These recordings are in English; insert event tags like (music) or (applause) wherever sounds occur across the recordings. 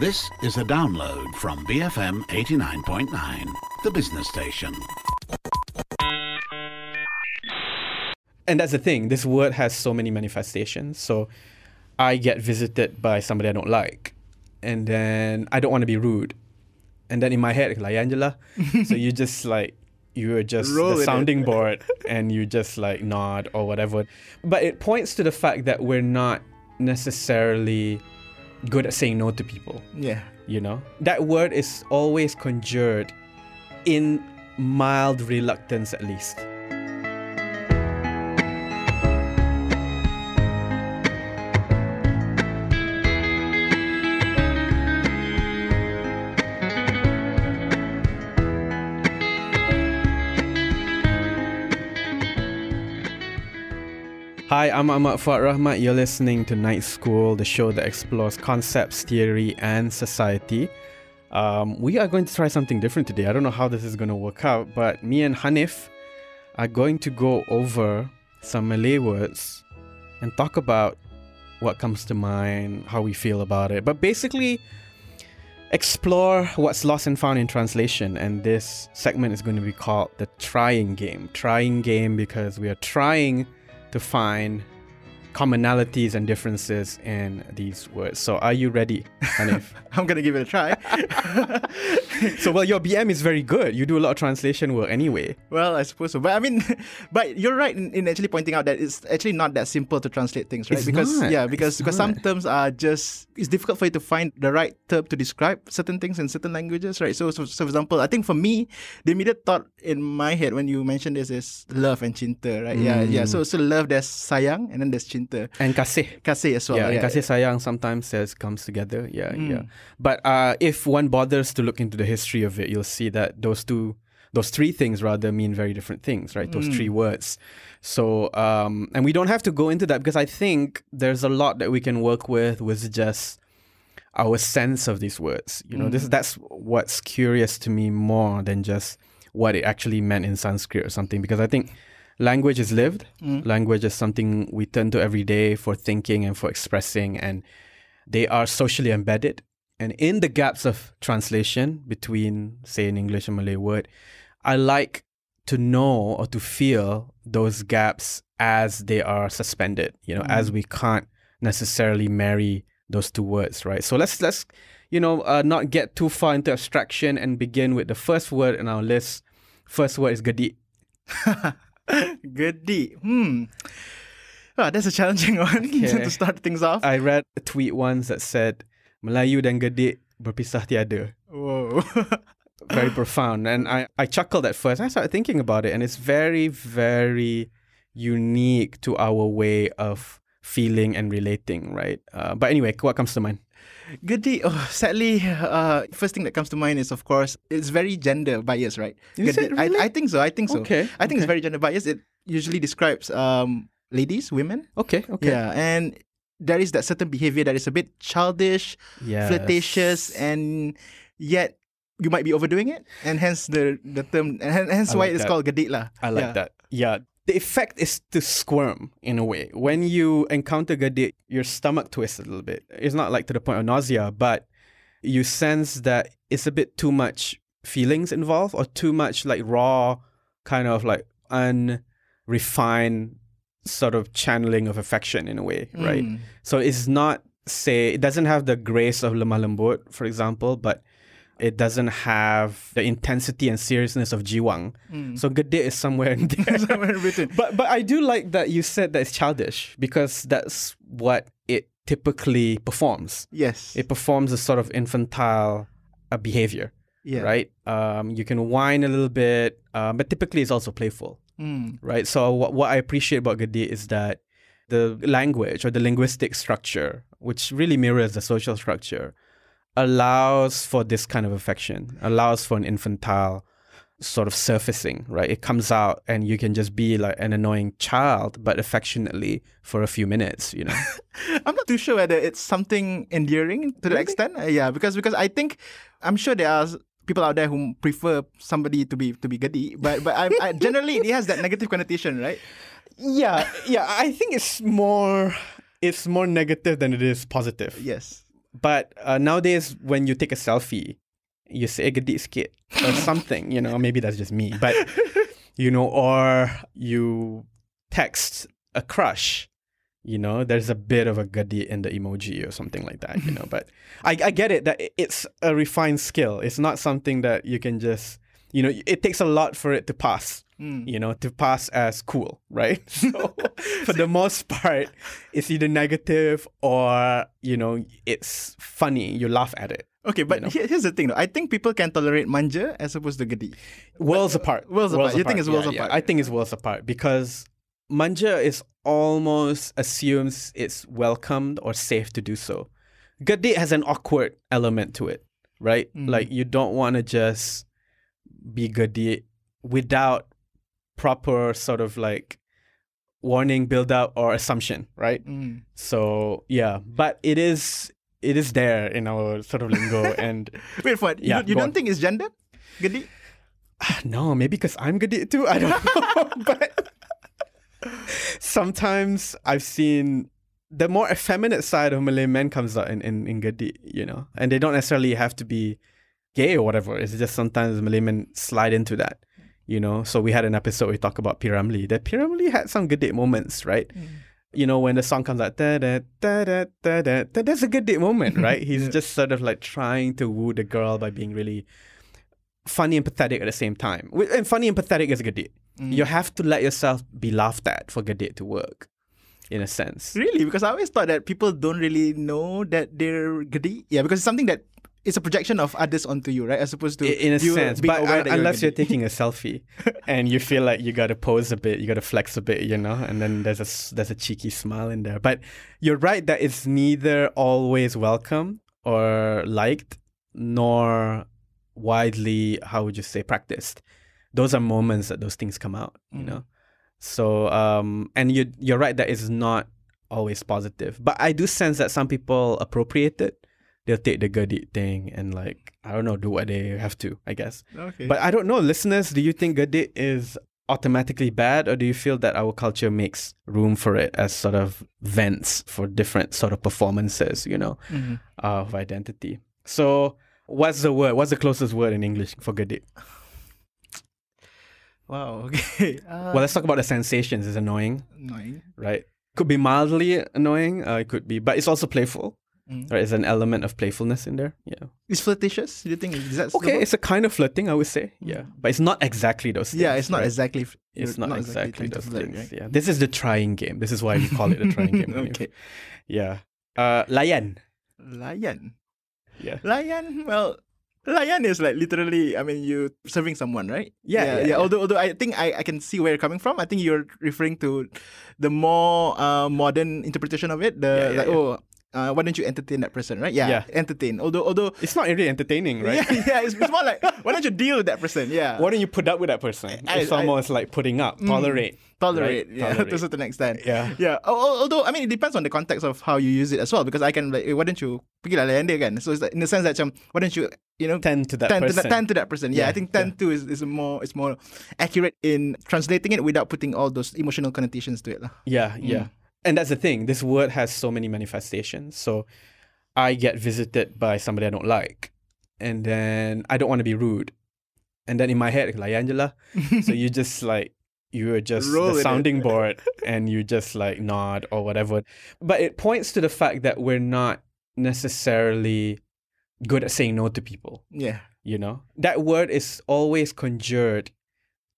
This is a download from BFM 89.9, the business station. and that's the thing. This word has so many manifestations. So I get visited by somebody I don't like, and then I don't want to be rude, and then in my head, like Angela, (laughs) so you just like you are just Roll with the it. sounding board, and you just like nod or whatever. But it points to the fact that we're not necessarily good at saying no to people. Yeah. You know, that word is always conjured in mild reluctance, at least. Hi, I'm Ahmad Fuad Rahmat. You're listening to Night School, the show that explores concepts, theory, and society. Um, we are going to try something different today. I don't know how this is going to work out, but me and Hanif are going to go over some Malay words and talk about what comes to mind, how we feel about it. But basically, explore what's lost and found in translation. And this segment is going to be called the trying game. Trying game because we are trying to find commonalities and differences in these words. So, are you ready, Hanif? (laughs) I'm gonna give it a try. (laughs) so, well, your BM is very good. You do a lot of translation work anyway. well, I suppose so. But I mean, (laughs) but you're right in, in actually pointing out that it's actually not that simple to translate things, right? It's because not. yeah, because It's because some terms are just it's difficult for you to find the right term to describe certain things in certain languages, right? So, so, so for example, I think for me, the immediate thought in my head when you mentioned this is love and cinta, right? Yeah, yeah. Mm. So so love there's sayang and then there's cinta. And kasih. Kasih as well. yeah, and yeah. kasih sayang sometimes says comes together. Yeah, Mm. yeah. But uh, if one bothers to look into the history of it, you'll see that those two, those three things rather mean very different things, right? Those three words. So, um, and we don't have to go into that because I think there's a lot that we can work with with just our sense of these words. You know, this that's what's curious to me more than just what it actually meant in Sanskrit or something. Because I think language is lived. Language is something we turn to every day for thinking and for expressing, and they are socially embedded. And in the gaps of translation between, say, an English and Malay word, I like to know or to feel those gaps as they are suspended. You know, as we can't necessarily marry those two words, right? So let's let's you know uh, not get too far into abstraction and begin with the first word in our list. First word is gedik. (laughs) (laughs) Gedik. Hmm. Ah, that's a challenging (laughs) one (laughs) Okay. to start things off. I read a tweet once that said Melayu dan gedik berpisah tiada. Whoa. Very profound. And I, I chuckled at first. I started thinking about it, and it's very, very unique to our way of feeling and relating, right? Uh, but anyway, what comes to mind? Gedik, oh, sadly, uh, first thing that comes to mind is, of course, it's very gender biased, right? Is it really? I, I think so. I think so. Okay, I think it's very gender biased. It usually describes um, ladies, women. Okay, okay. Yeah, and there is that certain behavior that is a bit childish, Yes. flirtatious, and yet you might be overdoing it, and hence the the term, and hence I why like it's that. called Gedik lah. I like yeah. that. Yeah. The effect is to squirm in a way. When you encounter gedik, your stomach twists a little bit. It's not like to the point of nausea, but you sense that it's a bit too much feelings involved or too much like raw, kind of like unrefined sort of channeling of affection in a way, right? Mm. So it's not say it doesn't have the grace of lemah lembut, for example, but it doesn't have the intensity and seriousness of jiwang. So gedik is somewhere in there. (laughs) Somewhere in between. (laughs) but but I do like that you said that it's childish because that's what it typically performs. Yes. It performs a sort of infantile uh, behavior, yeah. right? Um, you can whine a little bit, uh, but typically it's also playful Mm. right? So what, what I appreciate about Gedik is that the language or the linguistic structure, which really mirrors the social structure, allows for this kind of affection, allows for an infantile sort of surfacing, right? It comes out and you can just be like an annoying child, but affectionately for a few minutes, you know? (laughs) I'm not too sure whether it's something endearing to Really? extent. Uh, yeah, because because I think I'm sure there are people out there who prefer somebody to be to be gedik, but but I, I generally it has that negative connotation, right? yeah, yeah. I think it's more it's more negative than it is positive. Yes. But uh, nowadays, when you take a selfie, you say "gedik skit" or (laughs) something. You know, maybe that's just me, but you know, or you text a crush. You know, there's a bit of a gedik in the emoji or something like that. You know, but I, I get it that it's a refined skill. It's not something that you can just. You know, it takes a lot for it to pass Mm. you know, to pass as cool, right? (laughs) So (laughs) for the most part, it's either negative or, you know, it's funny. You laugh at it. Okay, but know. here's the thing though. I think people can tolerate manja as opposed to gedik. Worlds apart. worlds apart. You think it's worlds Yeah, yeah. apart? I think it's worlds apart because manja is almost assumes it's welcomed or safe to do so. Gedik has an awkward element to it, right? Mm. Like you don't want to just be gedik without proper sort of like warning, build up, or assumption, right? Mm. So yeah, but it is it is there in our sort of lingo, (laughs) and Wait for it. You, Yeah, don't- you don't on. think it's gender? Gedik? (sighs) no, maybe because I'm at too. I don't know, (laughs) (laughs) but sometimes I've seen the more effeminate side of Malay men comes out in in, in Gedik, you know, and they don't necessarily have to be gay or whatever. It's just sometimes Malay men slide into that. You know, so we had an episode where we talk about P. Ramlee. That P. Ramlee had some good date moments, right? You know, when the song comes out, da da da da da da, that's a good date moment, (laughs) right? He's Yeah. just sort of like trying to woo the girl by being really funny and pathetic at the same time. And funny and pathetic is a good date. Mm. You have to let yourself be laughed at for good date to work, in a sense. Really? Because I always thought that people don't really know that they're gedik. Yeah, because it's something that it's a projection of others onto you, right? As opposed to I- In a sense, but that unless you're taking a selfie (laughs) and you feel like you gotta pose a bit, you gotta flex a bit, you know, and then there's a there's a cheeky smile in there. But you're right that it's neither always welcome or liked, nor widely how would you say practiced. Those are moments that those things come out, you Mm. know. So um, and you you're right that it's not always positive, but I do sense that some people appropriate it. They'll take the good thing and like I don't know do what they have to, I guess. Okay. But I don't know, listeners, do you think Gedik is automatically bad or do you feel that our culture makes room for it as sort of vents for different sort of performances, you know, Mhm. uh, of identity? So what's the word? What's the closest word in English for Gedik? wow. (laughs) Okay. Uh, well, let's talk about the sensations. It's annoying, annoying. right? Could be mildly annoying. Uh, it could be, but it's also playful. Mm. Right, there's an element of playfulness in there. Yeah. Is flirtatious? Do you think is that Okay, it's a kind of flirting, I would say. Yeah, but it's not exactly those things. yeah, it's not right? exactly. It's you're not, exactly, to those things. right? Yeah, this is the trying game. This is why we call it a trying game. (laughs) okay. Yeah. Uh, layan. Layan. Yeah. Layan. Well, layan is like literally. I mean, you serving someone, right? Yeah, yeah. yeah, yeah. Although, although I think I, I can see where you're coming from. I think you're referring to the more uh, modern interpretation of it. The Yeah, like, oh, uh, why don't you entertain that person, right? Yeah, Yeah. entertain. Although, although. It's not really entertaining, (laughs) right? Yeah, yeah, it's, it's more like why don't you deal with that person? Yeah, Why don't you put up with that person? I- it's I- Mm. almost like putting up, tolerate. tolerate, right? yeah, (laughs) to a Tolerate. certain extent. Yeah. Yeah. Al- al- Although I mean, it depends on the context of how you use it as well. Because I can like, eh, why don't you pergi lah layan dia kan? So it's like, in the sense that um, why don't you, you know, Tend to that tend to person. that, tend to that person. Yeah, I think tend to is, is more is more accurate in translating it without putting all those emotional connotations to it lah. Yeah, Mm. And that's the thing. This word has so many manifestations. So I get visited by somebody I don't like. And then I don't want to be rude. And then in my head, like angela (laughs) so you just like you're just Roll the with it. sounding (laughs) board and you just like nod or whatever. But it points to the fact that we're not necessarily good at saying no to people Yeah. you know that word is always conjured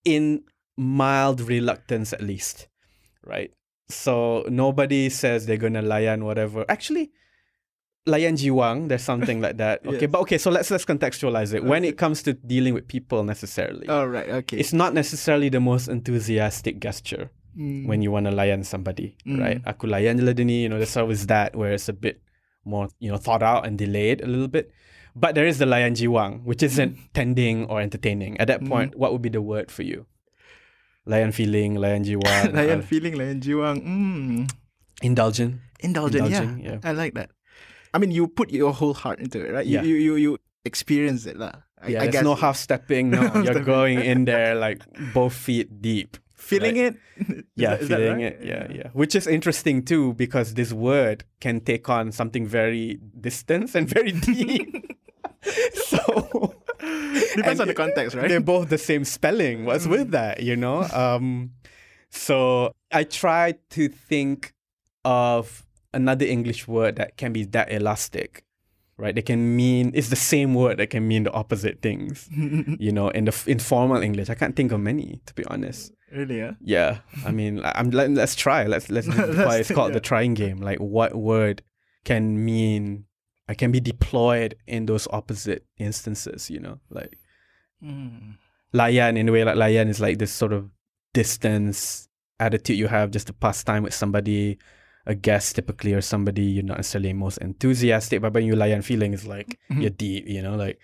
in mild reluctance at least right so nobody says they're gonna layan whatever actually layan jiwang there's something like that (laughs) okay Yes. but okay so let's let's contextualize it when it comes to dealing with people necessarily All right. Okay. it's not necessarily the most enthusiastic gesture Mm. when you want to layan somebody, Mm. right? Aku layan ni, you know, there's always that where it's a bit more, you know, thought out and delayed a little bit. But there is the layan jiwang, which isn't tending or entertaining. At that Mm. point, what would be the word for you? Layan feeling, layan jiwang, (laughs) layan uh, feeling, layan jiwang. Mm. indulgent. Indulgent, yeah. yeah. I like that. I mean, you put your whole heart into it, right? You Yeah. you you, you experience it lah. I, Yeah, I there's guess. no half stepping. (laughs) No, you're going in there (laughs) like both feet deep, Feeling Right. it. Yeah, that- is that feeling right? it. Yeah, yeah. Which is interesting too because this word can take on something very distant and very deep. so (laughs) Depends and on the context, right? They're both the same spelling. What's with that, you know? Um, so I try to think of another English word that can be that elastic, right? They can mean it's the same word that can mean the opposite things. (laughs) you know, in the informal English, I can't think of many to be honest. Really, yeah. Yeah, I mean, I'm let, let's try. Let's let's. (laughs) Let's why it's called yeah. the trying game. Like, what word can mean? I can be deployed in those opposite instances. You know, like Mm. layan in a way. Like layan is like this sort of distance attitude you have just to pass time with somebody, a guest typically, or somebody you're not necessarily most enthusiastic. But when you layan, feeling is like (laughs) you're deep. You know, like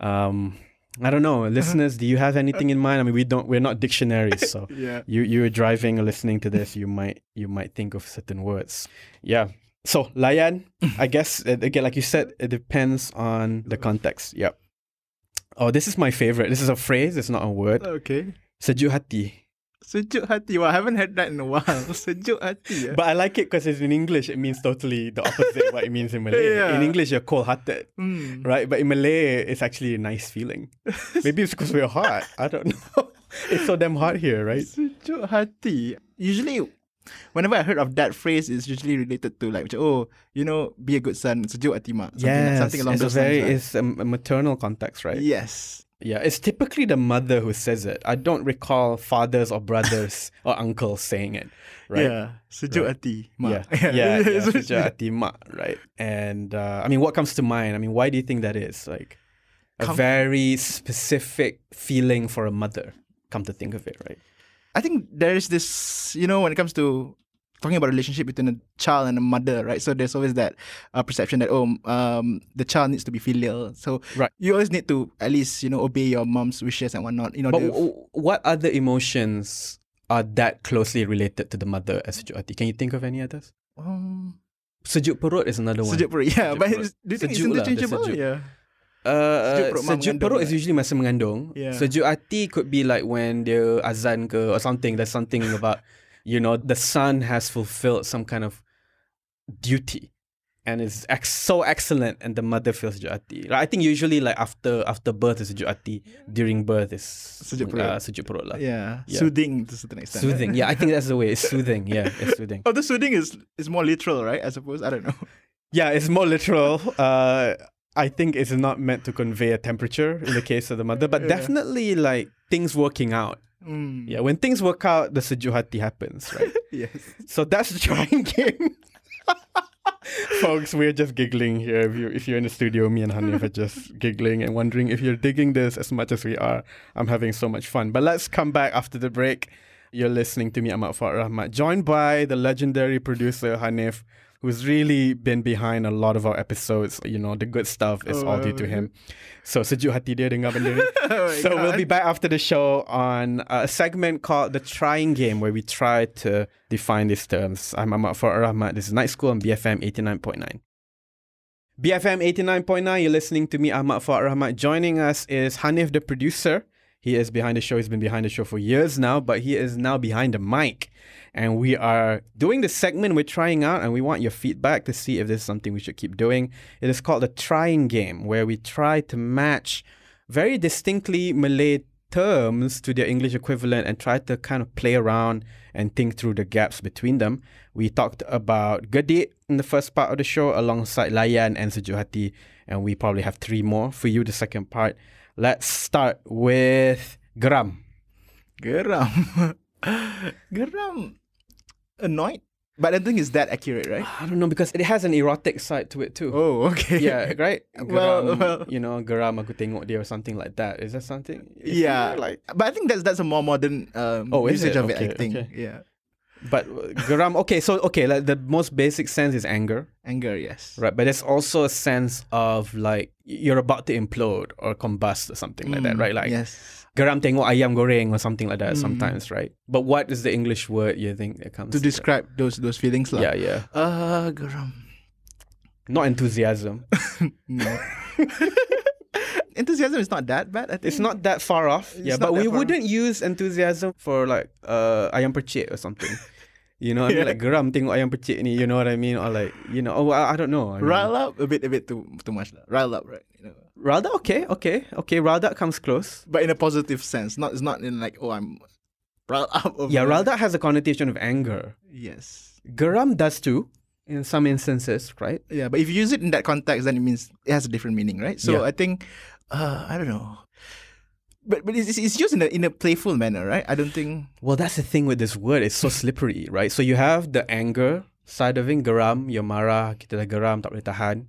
um. I don't know, (laughs) listeners. Do you have anything in mind? I mean, we don't. We're not dictionaries, so (laughs) Yeah. you you're driving or listening to this, you might you might think of certain words. Yeah. So layan, (laughs) I guess uh, again, like you said, it depends on the context. Yep. Oh, this is my favorite. This is a phrase. It's not a word. Okay. Sejuk hati. Sejuk hati. Well, I haven't heard that in a while. (laughs) Sejuk hati. Yeah. But I like it because it's in English. It means totally the opposite of what it means in (laughs) Malay. Yeah. In English, you're cold-hearted, Mm. right? But in Malay, it's actually a nice feeling. Maybe it's because we're hot. I don't know. it's so damn hot here, right? Sejuk hati. Usually, whenever I heard of that phrase, it's usually related to like, oh, you know, be a good son. Sejuk hati mak. Something, Yes, something along it's those a very lines. it's a, maternal context, right? right? Yes. Yeah, it's typically the mother who says it. I don't recall fathers or brothers (laughs) or uncles saying it, right? Yeah. Sejuk Right. hati Yeah, mak. yeah, (laughs) yeah, So- sejuk hati mak, right? And uh, I mean, what comes to mind? I mean, why do you think that is? Like a very specific feeling for a mother. Come to think of it, right? I think there is this, you know, when it comes to talking about relationship between a child and a mother, right? So there's always that uh, perception that oh, um, the child needs to be filial. So Right. you always need to at least you know obey your mom's wishes and whatnot. You know, But w- what other emotions are that closely related to the mother as sejuk hati? Can you think of any others? um, Sejuk perut is another one. sejuk perut. Yeah, Sejuk but perut. do you think Sejuk it's interchangeable? Yeah. Uh, Sejuk perut mak sejuk mengandung, perut is usually masa mengandung. Yeah. Sejuk hati could be like when dia azan ke or something. There's something about, you know, the son has fulfilled some kind of duty and is ex- so excellent and the mother feels sejuk hati. Like, I think usually like after after birth is sejuk hati. During birth is Sejuk perut. Uh, sejuk perut lah. Yeah. Yeah. Soothing to a certain extent. Soothing. Yeah, I think that's the way. It's soothing. Yeah, it's (laughs) soothing. Oh, the soothing is is more literal, right? I suppose. I don't know. Yeah, it's more literal. Uh, I think it's not meant to convey a temperature in the case of the mother, but (laughs) Yeah. definitely like things working out. Mm. Yeah, when things work out, the sejuk hati happens, right? (laughs) Yes. so that's the trying game. (laughs) Folks, we're just giggling here. If you if you're in the studio, me and Hanif are just giggling and wondering if you're digging this as much as we are. I'm having so much fun. But let's come back after the break. You're listening to me, Ahmad Fuad Rahmat, joined by the legendary producer Hanif, who's really been behind a lot of our episodes. You know, the good stuff is Oh, all due to oh, him. So sejuk hati dia dengar benda ni. Oh my so we'll be back after the show on a segment called the Trying Game, where we try to define these terms. I'm Ahmad Fuad Rahmat. This is Night School on BFM 89.9. BFM 89.9, you're listening to me, Ahmad Fuad Rahmat. Joining us is Hanif, the producer. He is behind the show. He's been behind the show for years now, but he is now behind the mic. And we are doing this segment we're trying out, and we want your feedback to see if this is something we should keep doing. It is called the Trying Game, where we try to match very distinctly Malay terms to their English equivalent and try to kind of play around and think through the gaps between them. We talked about Gedik in the first part of the show alongside Layan and Sejuk and we probably have three more for you, the second part. Let's start with Geram. Geram. (laughs) Geram. Annoyed? But I don't think it's that accurate, right? I don't know because it has an erotic side to it too. Oh, okay. Yeah, right? (laughs) Well, Geram, well. you know, Geram aku tengok dia or something like that. Is that something? Is Yeah. like But I think that's that's a more modern um, Oh, usage it? of it, I think. okay. Yeah. But geram, okay, so okay, like the most basic sense is anger, Anger, yes. right? But there's also a sense of like you're about to implode or combust or something like that, Mm, right? Like yes. geram tengok ayam goreng or something like that Mm. sometimes, right? But what is the English word you think that comes To that? describe those those feelings. lah. Yeah, yeah. Uh, geram. Not enthusiasm. (laughs) No. (laughs) enthusiasm is not that bad. I think It's not that far off. yeah, but we wouldn't use enthusiasm for like uh ayam percik or something. (laughs) You know, I mean Yeah. like geram tengok ayam percik ni. You know what I mean? Or like you know, oh I, I don't know. I mean, rile up a bit, a bit too too much. lah. Rile up, right? You know. Ralda, okay, okay, okay. Ralda comes close. But in a positive sense, not it's not in like oh I'm riled up. Over Yeah, Ralda has a connotation of anger. Yes. Geram does too, in some instances, right? Yeah, but if you use it in that context, then it means it has a different meaning, right? So Yeah. I think, uh, I don't know, but but it's, it's used in a in a playful manner, right? I don't think. Well, that's the thing with this word. It's so slippery, right? So you have the anger side of it, geram, you're marah, kita dah geram, tak boleh tahan.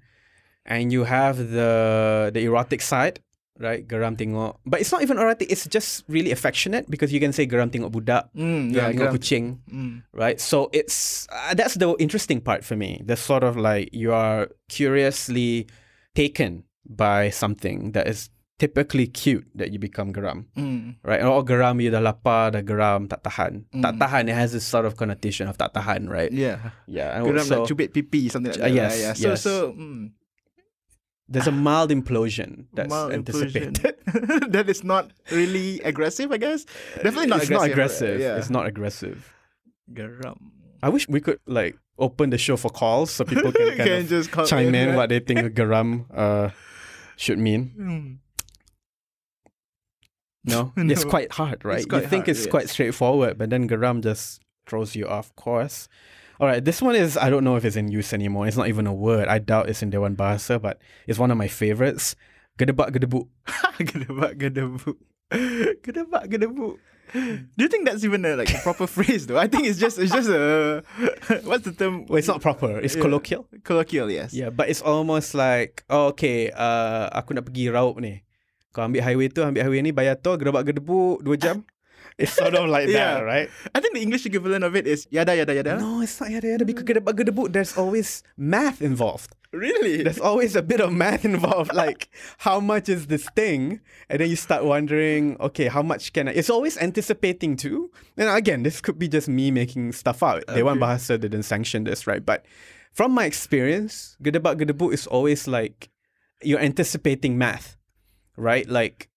And you have the the erotic side, right? Geram tengok. But it's not even erotic, it's just really affectionate because you can say geram tengok budak, Mm, geram tengok geram. kucing, Mm. right? So it's uh, that's the interesting part for me. The sort of like you are curiously taken by something that is typically cute that you become geram Mm. right? Oh, geram you dah lapar, dah geram, tak tahan. Tak Mm. tahan, it has this sort of connotation of tak tahan, right? Yeah. Yeah. And Geram also, like cubit pipi, something like Uh, that. yes, right? yeah. So yes. so. Mm. there's a mild implosion that's Mild anticipated. implosion. (laughs) that is not really aggressive, I guess. Definitely not it's aggressive. not aggressive. Yeah. It's not aggressive. Geram. I wish we could like open the show for calls so people can (laughs) kind Can of just call chime in right? what they think of geram uh, should mean. Mm. (laughs) No? it's quite hard, right? you think hard, it's quite straightforward, but then geram just throws you off course. All right, this one is I don't know if it's in use anymore. It's not even a word. I doubt it's in Dewan Bahasa, but it's one of my favorites. Gedebak gedebuk. (laughs) gedebak gedebuk. (laughs) Gedebak gedebuk. Do you think that's even a like a proper (laughs) phrase though? I think it's just it's just a (laughs) what's the term? Well, it's not proper. It's Yeah. colloquial. Colloquial, yes. Yeah, but it's almost like, oh, okay, uh, aku nak pergi raup ni. Kau ambil highway tu, ambil highway ni, bayar tol, gedebak gedebuk, dua jam. It's sort of like (laughs) Yeah. that, right? I think the English equivalent of it is yada yada yada. No, it's not yada yada because gedebak there's always math involved. Really? There's always a bit of math involved, (laughs) like how much is this thing? And then you start wondering, okay, how much can I? It's always anticipating too. And again, this could be just me making stuff out. Dewan Okay. Bahasa didn't sanction this, right? But from my experience, gedebak gedebuk is always like you're anticipating math, right? Like,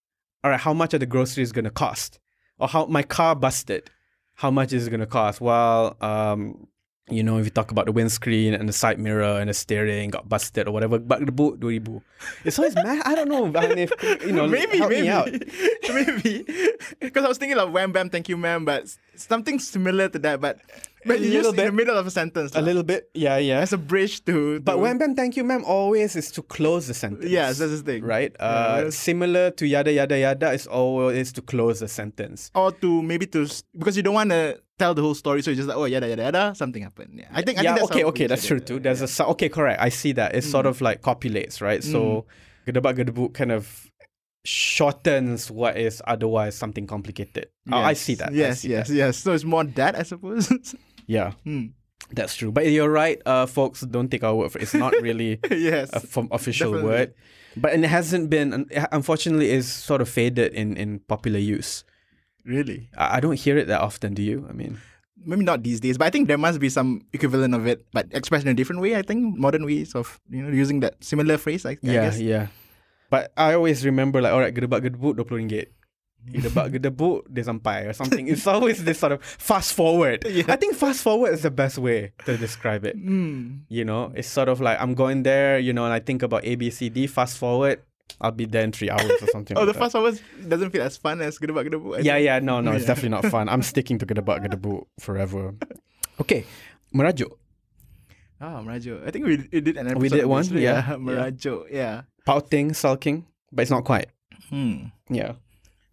all right, how much are the groceries gonna cost? Or how my car busted, how much is it gonna cost? Well, um, you know, if you talk about the windscreen and the side mirror and the steering got busted or whatever, but the boot, 2000. It's always math. I don't know, Hanif, you know, (laughs) maybe, maybe, (laughs) maybe. Because I was thinking of wham bam, thank you, ma'am, but something similar to that, but but you use in the middle of a sentence. A lah. little bit, yeah, yeah. as a bridge to. But to- wham bam, thank you, ma'am, always is to close the sentence. Yes, that's the thing. right. Uh, similar to yada yada yada is always to close the sentence. or to maybe to because you don't want to tell the whole story, so you just like oh yada yada yada something happened. Yeah, I think. I yeah, think that's okay, okay, that's true too. There's a okay, correct. I see that. It's Mm. sort of like copulates, right? So gedebak gedebuk kind of shortens what is otherwise something complicated. Oh, I see that. Yes, see yes, that. yes. So it's more that I suppose. (laughs) Yeah, Hmm. that's true. But you're right, uh, folks. Don't take our word for it. It's not really (laughs) yes. a from official Definitely. word, but it hasn't been. Unfortunately, is sort of faded in in popular use. Really. I, I don't hear it that often. Do you? I mean. Maybe not these days, but I think there must be some equivalent of it, but expressed in a different way. I think modern ways of you know using that similar phrase. I, I Yeah, guess. yeah. But I always remember like, alright, gedebak gedebuk RM20 ringgit. Gedebak gedebuk dia sampai or something. It's always this sort of fast forward. (laughs) Yeah. I think fast forward is the best way to describe it. Hmm. You know, it's sort of like I'm going there, you know, and I think about A, B, C, D, fast forward, I'll be there in three hours or (laughs) something. Oh, like the that. fast forward doesn't feel as fun as gedebak gedebuk. I Yeah, yeah, no, no, it's definitely not fun. I'm (laughs) sticking to gedebak gedebuk forever. (laughs) Okay, merajuk. Ah, merajuk. I think we, we did an episode. We did one, yeah, yeah. Merajuk. Yeah. Pouting, sulking, but it's not quite. Hmm. Yeah.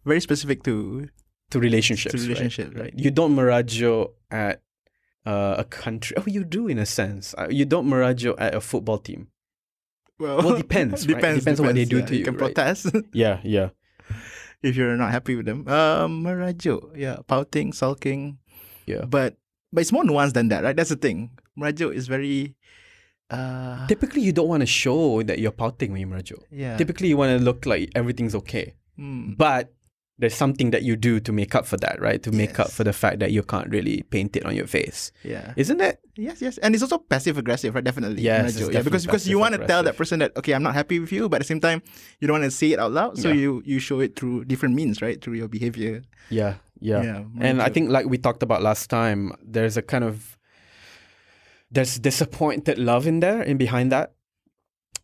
Very specific to to relationships. To right? relationship, right? right. You don't merajuk at uh, a country. Oh, you do in a sense. Uh, you don't merajuk at a football team. Well, Well, depends, right? depends. Depends on what they do yeah. to you, You can right? protest (laughs) Yeah, yeah. if you're not happy with them. Um, merajuk. Yeah, pouting, sulking. Yeah. But but it's more nuanced than that, right? That's the thing. Merajuk is very. Uh, Typically, you don't want to show that you're pouting when you merajuk. yeah. Typically, you want to look like everything's okay. Hmm. But there's something that you do to make up for that, right? To make up for the fact that you can't really paint it on your face. Yeah. Isn't it? Yes, yes, and it's also passive aggressive, right? Definitely. Yes, yeah, because because you want to tell that person that okay, I'm not happy with you, but at the same time, you don't want to say it out loud, so Yeah. you you show it through different means, right? Through your behavior. Yeah, yeah. Yeah, and I think like we talked about last time, there's a kind of there's disappointed love in there and behind that.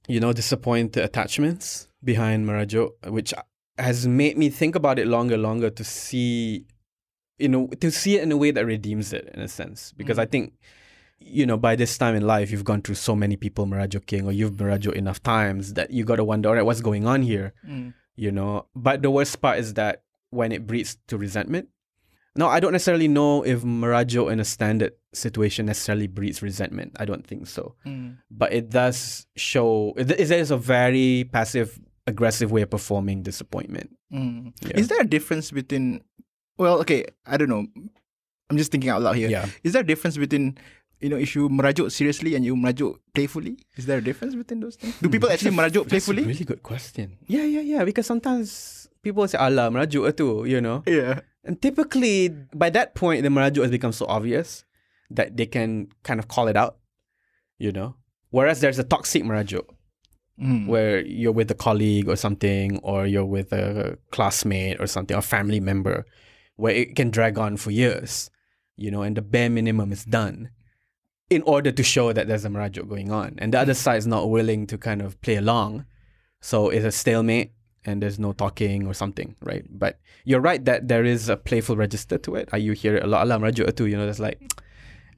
You know, disappointed attachments behind Merajuk, which has made me think about it longer, longer to see you know, to see it in a way that redeems it in a sense. Because I think, you know, by this time in life you've gone through so many people Marajo King or you've Merajuk enough times that you gotta wonder, all right, what's going on here? Mm. you know. But the worst part is that when it breeds to resentment. Now, I don't necessarily know if Merajuk in a standard situation necessarily breeds resentment. I don't think so. Mm. But it does show, it, it is a very passive, aggressive way of performing disappointment. Mm. Yeah. Is there a difference between? Well, okay, I don't know. I'm just thinking out loud here. Is Yeah. Is there a difference between? You know, if you merajuk seriously and you merajuk playfully, is there a difference between those things? Do people actually merajuk That's a playfully? really good question. Yeah, yeah, yeah. Because sometimes people say, Allah, merajuk tu, you know. Yeah. And typically, by that point, the merajuk has become so obvious that they can kind of call it out, you know. Whereas there's a toxic merajuk Mm. where you're with a colleague or something, or you're with a classmate or something, or family member, where it can drag on for years, you know, and the bare minimum is done in order to show that there's a merajuk going on. And the other side is not willing to kind of play along. So it's a stalemate and there's no talking or something, right? But you're right that there is a playful register to it. You hear it a lot, alam merajuk tu, you know, there's like,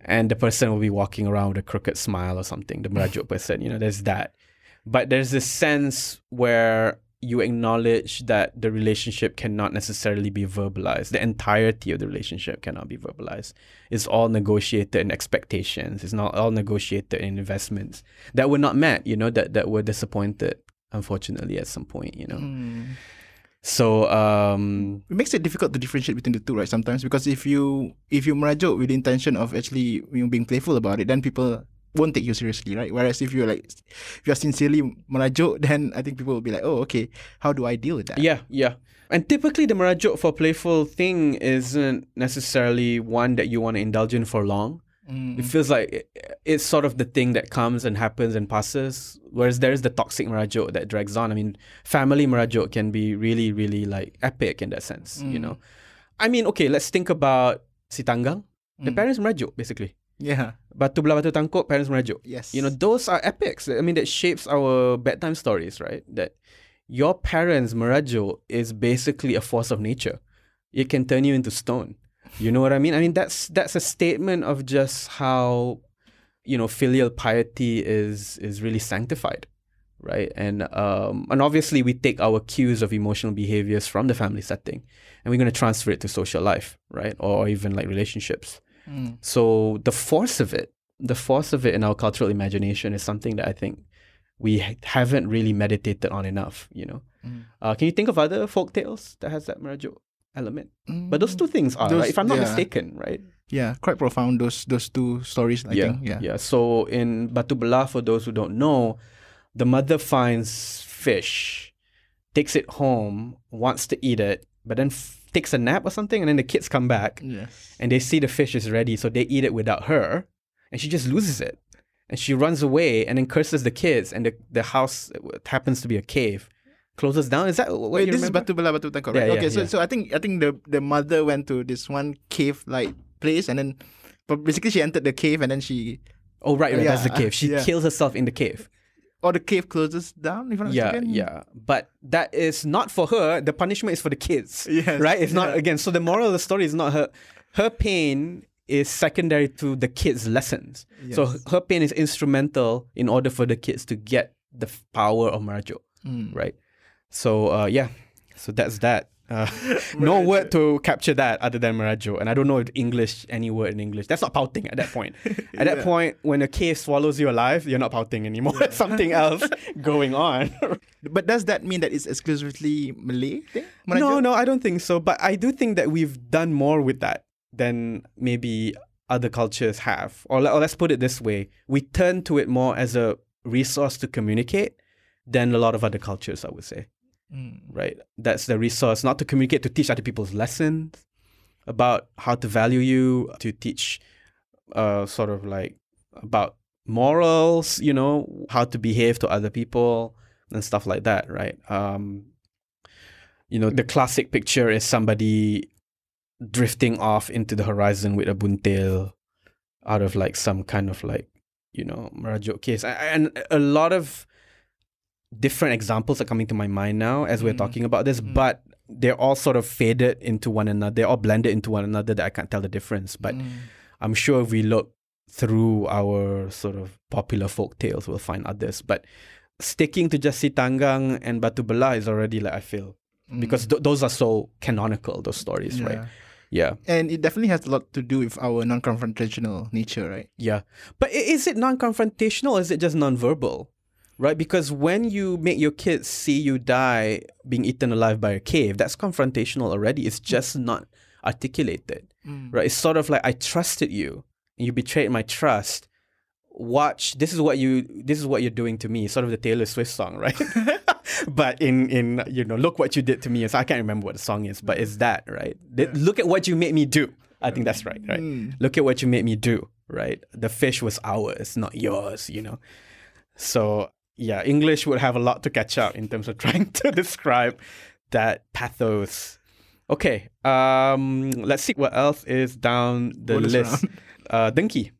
and the person will be walking around with a crooked smile or something, the merajuk person, you know, there's that. But there's this sense where you acknowledge that the relationship cannot necessarily be verbalized. The entirety of the relationship cannot be verbalized. It's all negotiated in expectations. It's not all negotiated in investments that were not met, you know, that, that were disappointed, unfortunately, at some point, you know. Mm. So, um, it makes it difficult to differentiate between the two, right? Sometimes because if you if you merajuk with the intention of actually you know, being playful about it, then people won't take you seriously, right? Whereas if you're like if you're sincerely merajuk, (laughs) then I think people will be like, oh, okay, how do I deal with that? Yeah, yeah. And typically, the merajuk for playful thing isn't necessarily one that you want to indulge in for long. Mm. It feels like it- it's sort of the thing that comes and happens and passes. Whereas there's the toxic merajuk that drags on. I mean, family merajuk can be really, really like epic in that sense, you know. I mean, okay, let's think about Si Tanggang. The Mm. parents merajuk, basically. Yeah. Batu belah batu tangkuk, parents merajuk. Yes. You know, those are epics. I mean, that shapes our bedtime stories, right? That your parents' merajuk is basically a force of nature. It can turn you into stone. You know what I mean? I mean, that's that's a statement of just how, you know, filial piety is is really sanctified, right? And um, and obviously we take our cues of emotional behaviors from the family setting, and we're going to transfer it to social life, right? Or even like relationships. Mm. So the force of it, the force of it in our cultural imagination is something that I think we ha- haven't really meditated on enough. You know, Mm. uh, can you think of other folk tales that has that merajuk element? Mm. But those two things are, Those- right? if I'm not yeah. mistaken, right? yeah, quite profound. Those those two stories. I yeah, think. Yeah. yeah. So in Batu Belah, for those who don't know, the mother finds fish, takes it home, wants to eat it, but then f- takes a nap or something, and then the kids come back Yes. and they see the fish is ready, so they eat it without her, and she just loses it, and she runs away and then curses the kids, and the the house happens to be a cave, closes down. Is that what Wait, you this remember? is Batu Belah Batu right? Yeah, yeah, okay, so yeah. so I think I think the the mother went to this one cave like place and then but basically she entered the cave and then she oh right, right, that's the cave. She yeah. kills herself in the cave. Or the cave closes down if I'm Yeah, mistaken. yeah. But that is not for her. The punishment is for the kids. Yes, Right? It's not again. So the moral of the story is not her. Her pain is secondary to the kids' lessons. So her pain is instrumental in order for the kids to get the power of Merajuk. Mm. Right? So uh, yeah. So that's that. Uh, no word to capture that other than Merajuk. And I don't know if English, any word in English. That's not pouting at that point. (laughs) At that point, when a cave swallows you alive, you're not pouting anymore. There's (laughs) something else going on. (laughs) But does that mean that it's exclusively Malay thing? No, no, I don't think so. But I do think that we've done more with that than maybe other cultures have. Or, or let's put it this way we turn to it more as a resource to communicate than a lot of other cultures, I would say. Mm. right? That's the resource, not to communicate, to teach other people's lessons about how to value you, to teach uh, sort of like about morals, you know, how to behave to other people and stuff like that, right? Um, you know, the classic picture is somebody drifting off into the horizon with a buntil out of like some kind of like, you know, merajuk case. And a lot of different examples are coming to my mind now as we're Mm. talking about this, Mm. but they're all sort of faded into one another. They're all blended into one another that I can't tell the difference. But Mm. I'm sure if we look through our sort of popular folk tales, we'll find others. But sticking to just Si Tanggang and Batu is already like I feel because th- those are so canonical. Those stories, Mm. Yeah. right? Yeah, And it definitely has a lot to do with our non-confrontational nature, right? yeah. But is it non-confrontational? Or is it just non-verbal? Right? Because when you make your kids see you die being eaten alive by a cave, that's confrontational already. It's just not articulated. Mm. right? It's sort of like I trusted you and you betrayed my trust. Watch, this is what you this is what you're doing to me. Sort of the Taylor Swift song, right? (laughs) (laughs) but in in you know, look what you did to me. So I can't remember what the song is, but it's that, right? Th- Look at what you made me do. I think that's right, right? Mm. Look at what you made me do, right? The fish was ours, not yours, you know. So yeah, English would have a lot to catch up in terms of (laughs) trying to describe that pathos. Okay, um, let's see what else is down the Bonus list. (laughs) Uh, Dengki.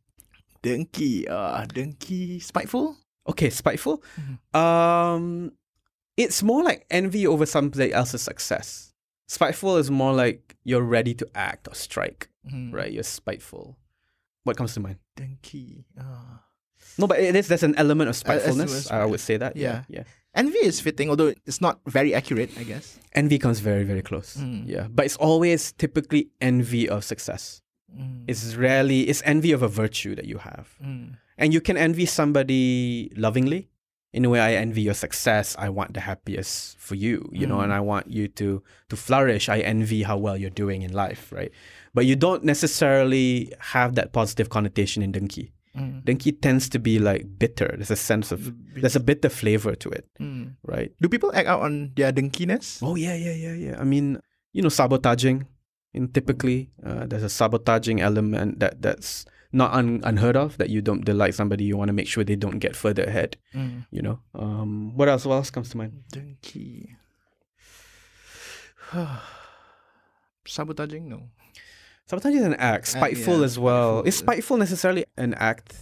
Dengki, uh, Dengki, spiteful. Okay, spiteful. Mm-hmm. Um, it's more like envy over somebody else's success. Spiteful is more like you're ready to act or strike, Mm. right? You're spiteful. What comes to mind? Dengki, uh. No, but it is. There's an element of spitefulness. I would say that. Yeah, yeah. yeah. Envy is fitting, although it's not very accurate, I guess. Envy comes very, very close. Mm. Yeah, but it's always typically envy of success. Mm. It's rarely. It's envy of a virtue that you have. Mm. And you can envy somebody lovingly. In a way, I envy your success. I want the happiest for you, you know, and I want you to to flourish. I envy how well you're doing in life, right? But you don't necessarily have that positive connotation in Dengki. Mm. Dengki tends to be like bitter. There's a sense of there's a bitter flavor to it, Mm. right? Do people act out on their dengkiness? Oh yeah, yeah, yeah, yeah. I mean, you know, sabotaging. In typically, uh, there's a sabotaging element that that's not un- unheard of. That you don't delight somebody, you want to make sure they don't get further ahead. Mm. You know. Um, what else? What else comes to mind? Dengki. (sighs) Sabotaging? No. Sabotaging is an act. Spiteful yeah, as well. spiteful. Is spiteful necessarily an act?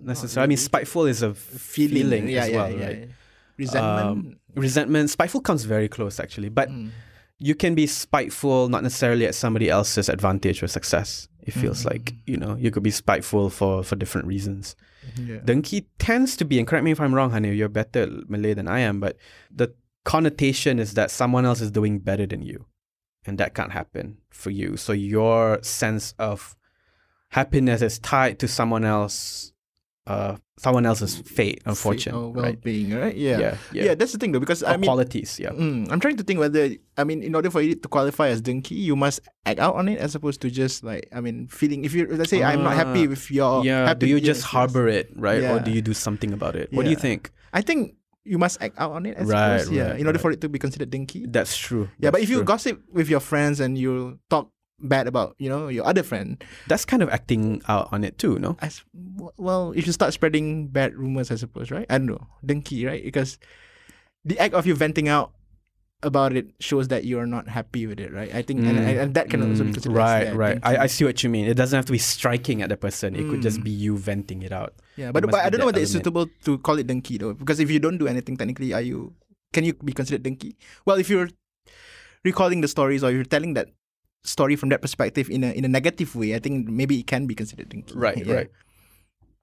Necessarily. I mean, spiteful is a feeling, yeah, as yeah, well, right? Resentment. Um, resentment. Spiteful comes very close, actually. But Mm. you can be spiteful not necessarily at somebody else's advantage or success. It feels Mm. like you know you could be spiteful for for different reasons. yeah. Dengki tends to be, and correct me if I'm wrong, Hanif, you're better Malay than I am, but the connotation is that someone else is doing better than you, and that can't happen for you. So your sense of happiness is tied to someone else, uh, someone else's fate, unfortunate, Or right? well-being, right? Yeah. Yeah, yeah. yeah. that's the thing though, because Or I mean, qualities, yeah. Mm, I'm trying to think whether I mean, in order for it to qualify as dengki, you must act out on it as opposed to just like I mean, feeling. If you let's say I'm not happy Ah, with your yeah. happy- Do you just yes. harbor it, right, or do you do something about it? What do you think? I think you must act out on it. I Right, suppose, yeah. right, in order right. for it to be considered dengki. That's true. yeah, but That's if you true. gossip with your friends and you talk bad about you know your other friend, that's kind of acting out on it too, no? I s- well, if you start spreading bad rumors, I suppose, right? I don't know, dengki, right? Because the act of you venting out about it shows that you are not happy with it, right? I think, and, Mm, and that can also be mm, considered right, as, yeah, right. I, I see what you mean. It doesn't have to be striking at the person. It could just Mm. be you venting it out. Yeah, but but I don't know whether it's suitable to call it dengki though, because if you don't do anything, technically, are you can you be considered dengki? Well, if you're recalling the stories or you're telling that story from that perspective in a in a negative way, I think maybe it can be considered dengki. Right, (laughs) Yeah. right.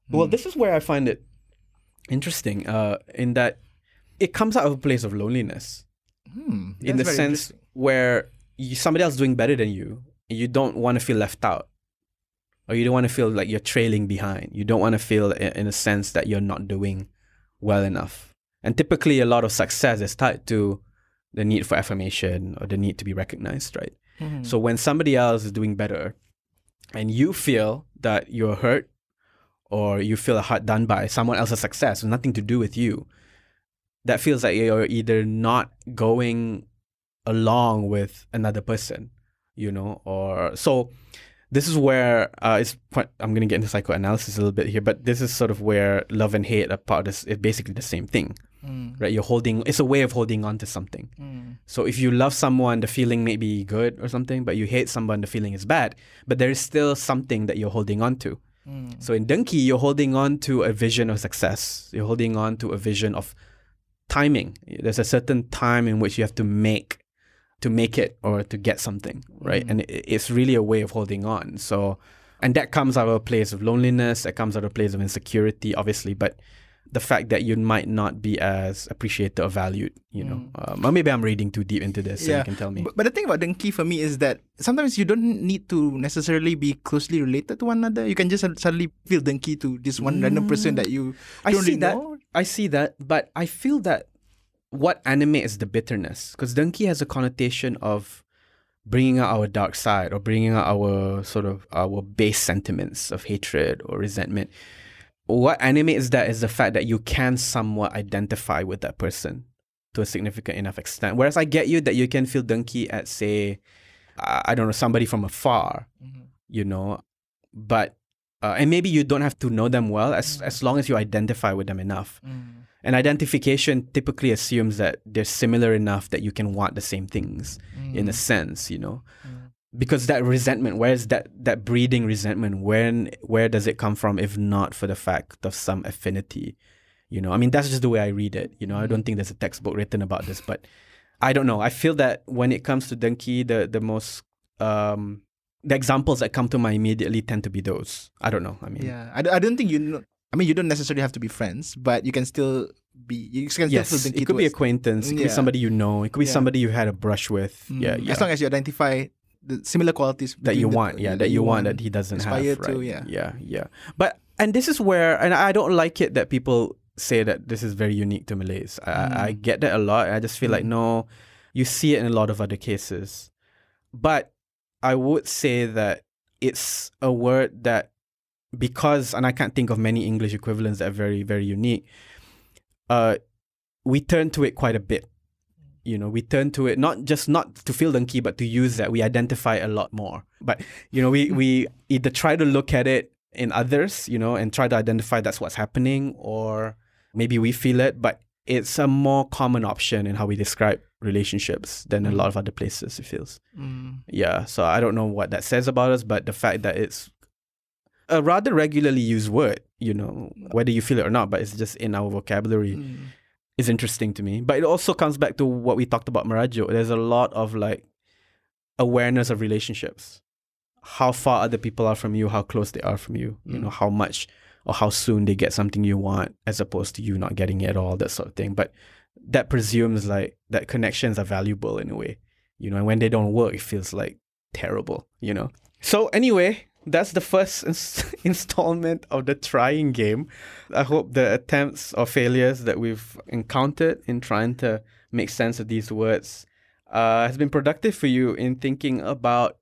Well, Mm. this is where I find it interesting. Uh, in that it comes out of a place of loneliness. Hmm, in the sense where you, somebody else is doing better than you, and you don't want to feel left out, or you don't want to feel like you're trailing behind. You don't want to feel in a sense that you're not doing well enough. And typically, a lot of success is tied to the need for affirmation or the need to be recognized, right? Mhm. So when somebody else is doing better, and you feel that you're hurt, or you feel hard done by someone else's success, with nothing to do with you, that feels like you're either not going along with another person, you know, or so this is where uh, it's quite, I'm going to get into psychoanalysis a little bit here, but this is sort of where love and hate are part of this, it's basically the same thing, Mm. right? You're holding, it's a way of holding on to something. Mm. So if you love someone, the feeling may be good or something, but you hate someone, the feeling is bad. But there is still something that you're holding on to. Mm. So in Dengki, you're holding on to a vision of success. You're holding on to a vision of timing. There's a certain time in which you have to make to make it or to get something, right? Mm. And it, it's really a way of holding on. So, and that comes out of a place of loneliness. That comes out of a place of insecurity, obviously. But the fact that you might not be as appreciated or valued, you know, mm. um, or maybe I'm reading too deep into this. So you can tell me. But, but the thing about Dengki for me is that sometimes you don't need to necessarily be closely related to one another. You can just suddenly feel Dengki to this one random person mm. that you I don't see really that. know. I see that, but I feel that what animates the bitterness, because Dengki has a connotation of bringing out our dark side or bringing out our sort of our base sentiments of hatred or resentment. What animates that is the fact that you can somewhat identify with that person to a significant enough extent. Whereas I get you that you can feel Dengki at say, I I don't know, somebody from afar, mm-hmm. you know, but uh, and maybe you don't have to know them well as as long as you identify with them enough. And identification typically assumes that they're similar enough that you can want the same things in a sense, you know. Because that resentment, where's that that breeding resentment? When where does it come from if not for the fact of some affinity? You know, I mean that's just the way I read it. You know, I don't think there's a textbook written about this, but I don't know. I feel that when it comes to Dengki, the the most um the examples that come to mind immediately tend to be those. I don't know. I mean, Yeah, I, I don't think you know. I mean, you don't necessarily have to be friends, but you can still be. You can yes, still dengki it could be acquaintance. It could be somebody you know. It could be Yeah. somebody you had a brush with. Mm. Yeah, yeah. As long as you identify the similar qualities that you the- want, yeah, that you want that he doesn't have, right? to, yeah. yeah, yeah. But and this is where, and I don't like it that people say that this is very unique to Malays. I, Mm. I get that a lot. I just feel like no, you see it in a lot of other cases, but I would say that it's a word that because, and I can't think of many English equivalents that are very, very unique. Uh, we turn to it quite a bit you know we turn to it not just not to feel dengki but to use that we identify a lot more but you know we (laughs) we either try to look at it in others you know and try to identify that's what's happening or maybe we feel it but it's a more common option in how we describe relationships than a lot of other places it feels Mm. yeah so i don't know what that says about us but the fact that it's a rather regularly used word you know whether you feel it or not but it's just in our vocabulary Mm. is interesting to me. But it also comes back to what we talked about Merajuk. There's a lot of like awareness of relationships. How far other people are from you, how close they are from you, you know, how much or how soon they get something you want as opposed to you not getting it at all, that sort of thing. But that presumes like that connections are valuable in a way. You know, and when they don't work, it feels like terrible, you know. So anyway, that's the first ins- (laughs) installment of the trying game. I hope the attempts or failures that we've encountered in trying to make sense of these words uh, has been productive for you in thinking about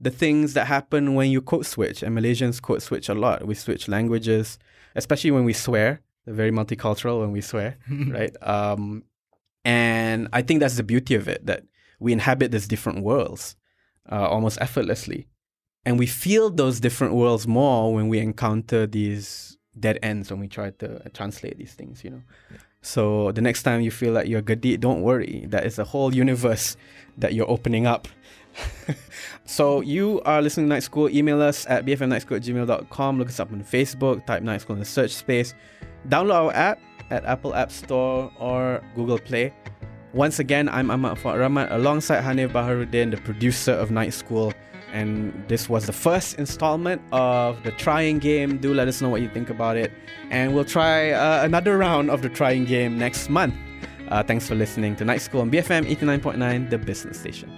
the things that happen when you code switch. And Malaysians code switch a lot. We switch languages, especially when we swear. They're very multicultural when we swear, (laughs) right? Um, and I think that's the beauty of it that we inhabit these different worlds uh, almost effortlessly. And we feel those different worlds more when we encounter these dead ends when we try to uh, translate these things, you know. So the next time you feel like you're gedik, don't worry. That is a whole universe that you're opening up. (laughs) so you are listening to Night School. Email us at bfmnightschool at gmail.com. Look us up on Facebook. Type Night School in the search space. Download our app at Apple App Store or Google Play. Once again, I'm Ahmad Fuad alongside Hanif Baharuddin, the producer of Night School. And this was the first installment of the trying game. Do let us know what you think about it. And we'll try uh, another round of the trying game next month. Uh, thanks for listening to Night School on BFM 89.9, the business station.